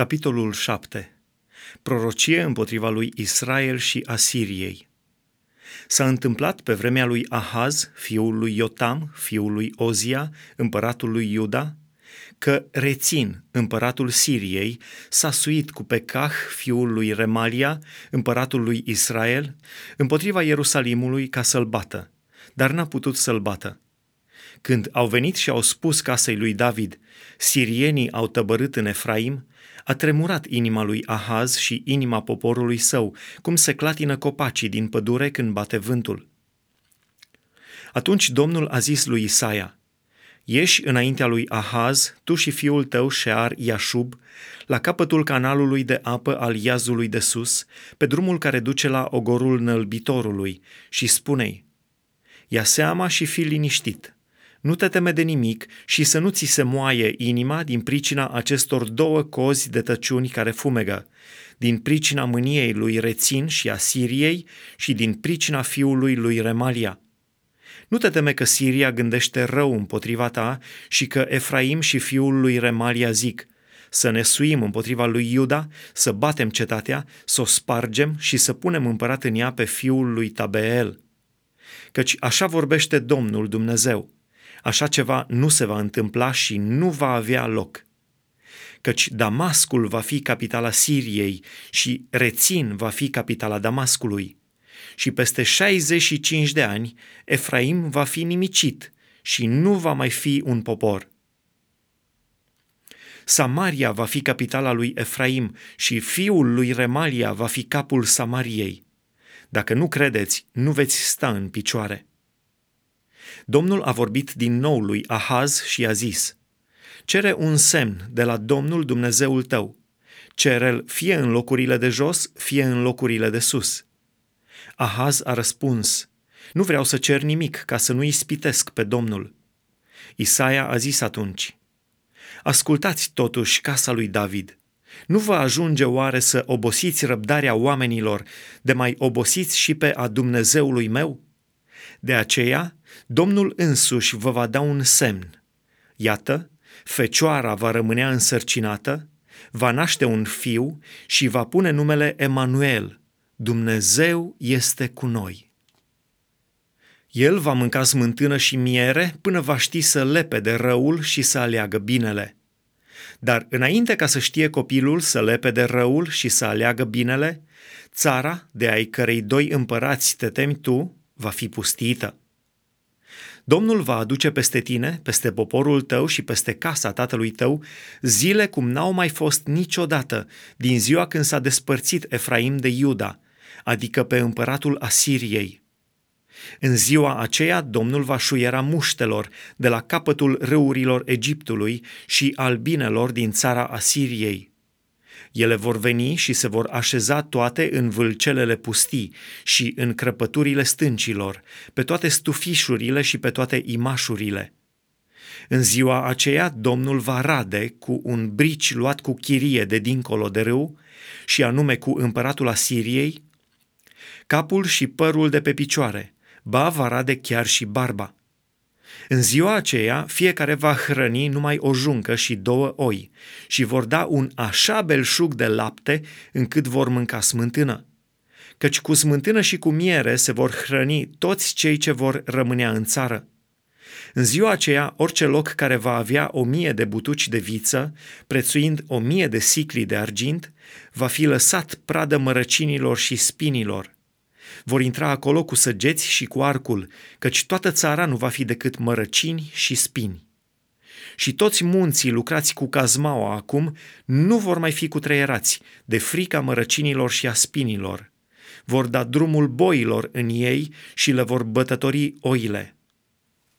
Capitolul 7. Prorocie împotriva lui Israel și Asiriei. S-a întâmplat pe vremea lui Ahaz, fiul lui Iotam, fiul lui Ozia, împăratul lui Iuda, că Rețin, împăratul Siriei, s-a suit cu Pecah, fiul lui Remalia, împăratul lui Israel, împotriva Ierusalimului ca să-l bată, dar n-a putut să-l bată. Când au venit și au spus casei lui David, sirienii au tăbărât în Efraim, a tremurat inima lui Ahaz și inima poporului său, cum se clatină copacii din pădure când bate vântul. Atunci Domnul a zis lui Isaia, Ieși înaintea lui Ahaz, tu și fiul tău Shear Iashub, la capătul canalului de apă al iazului de sus, pe drumul care duce la ogorul nălbitorului, și spune-i, Ia seama și fi liniștit, nu te teme de nimic și să nu ți se moaie inima din pricina acestor două cozi de tăciuni care fumegă, din pricina mâniei lui Rețin și a Siriei și din pricina fiului lui Remalia. Nu te teme că Siria gândește rău împotriva ta și că Efraim și fiul lui Remalia zic, să ne suim împotriva lui Iuda, să batem cetatea, să o spargem și să punem împărat în ea pe fiul lui Tabeel. Căci așa vorbește Domnul Dumnezeu – Așa ceva nu se va întâmpla și nu va avea loc. Căci Damascul va fi capitala Siriei și Rețin va fi capitala Damascului. Și peste 65 de ani Efraim va fi nimicit și nu va mai fi un popor. Samaria va fi capitala lui Efraim și fiul lui Remalia va fi capul Samariei. Dacă nu credeți, nu veți sta în picioare. Domnul a vorbit din nou lui Ahaz și a zis, Cere un semn de la Domnul Dumnezeul tău. Cere-l fie în locurile de jos, fie în locurile de sus. Ahaz a răspuns, Nu vreau să cer nimic ca să nu ispitesc pe Domnul. Isaia a zis atunci, Ascultați totuși casa lui David. Nu vă ajunge oare să obosiți răbdarea oamenilor, de mai obosiți și pe a Dumnezeului meu? De aceea, Domnul însuși vă va da un semn. Iată, fecioara va rămânea însărcinată, va naște un fiu și va pune numele Emanuel. Dumnezeu este cu noi. El va mânca smântână și miere până va ști să lepe de răul și să aleagă binele. Dar înainte ca să știe copilul să lepe de răul și să aleagă binele, țara, de ai cărei doi împărați te temi tu, va fi pustită. Domnul va aduce peste tine, peste poporul tău și peste casa tatălui tău zile cum n-au mai fost niciodată din ziua când s-a despărțit Efraim de Iuda, adică pe împăratul Asiriei. În ziua aceea Domnul va șuiera muștelor de la capătul râurilor Egiptului și albinelor din țara Asiriei. Ele vor veni și se vor așeza toate în vâlcelele pustii și în crăpăturile stâncilor, pe toate stufișurile și pe toate imașurile. În ziua aceea Domnul va rade cu un brici luat cu chirie de dincolo de râu, și anume cu împăratul Asiriei, capul și părul de pe picioare, ba va rade chiar și barba. În ziua aceea, fiecare va hrăni numai o juncă și două oi și vor da un așa belșug de lapte încât vor mânca smântână. Căci cu smântână și cu miere se vor hrăni toți cei ce vor rămânea în țară. În ziua aceea, orice loc care va avea o mie de butuci de viță, prețuind o mie de sicli de argint, va fi lăsat pradă mărăcinilor și spinilor – vor intra acolo cu săgeți și cu arcul, căci toată țara nu va fi decât mărăcini și spini. Și toți munții lucrați cu cazmaua acum nu vor mai fi cutreierați de frica mărăcinilor și a spinilor. Vor da drumul boilor în ei și le vor bătători oile.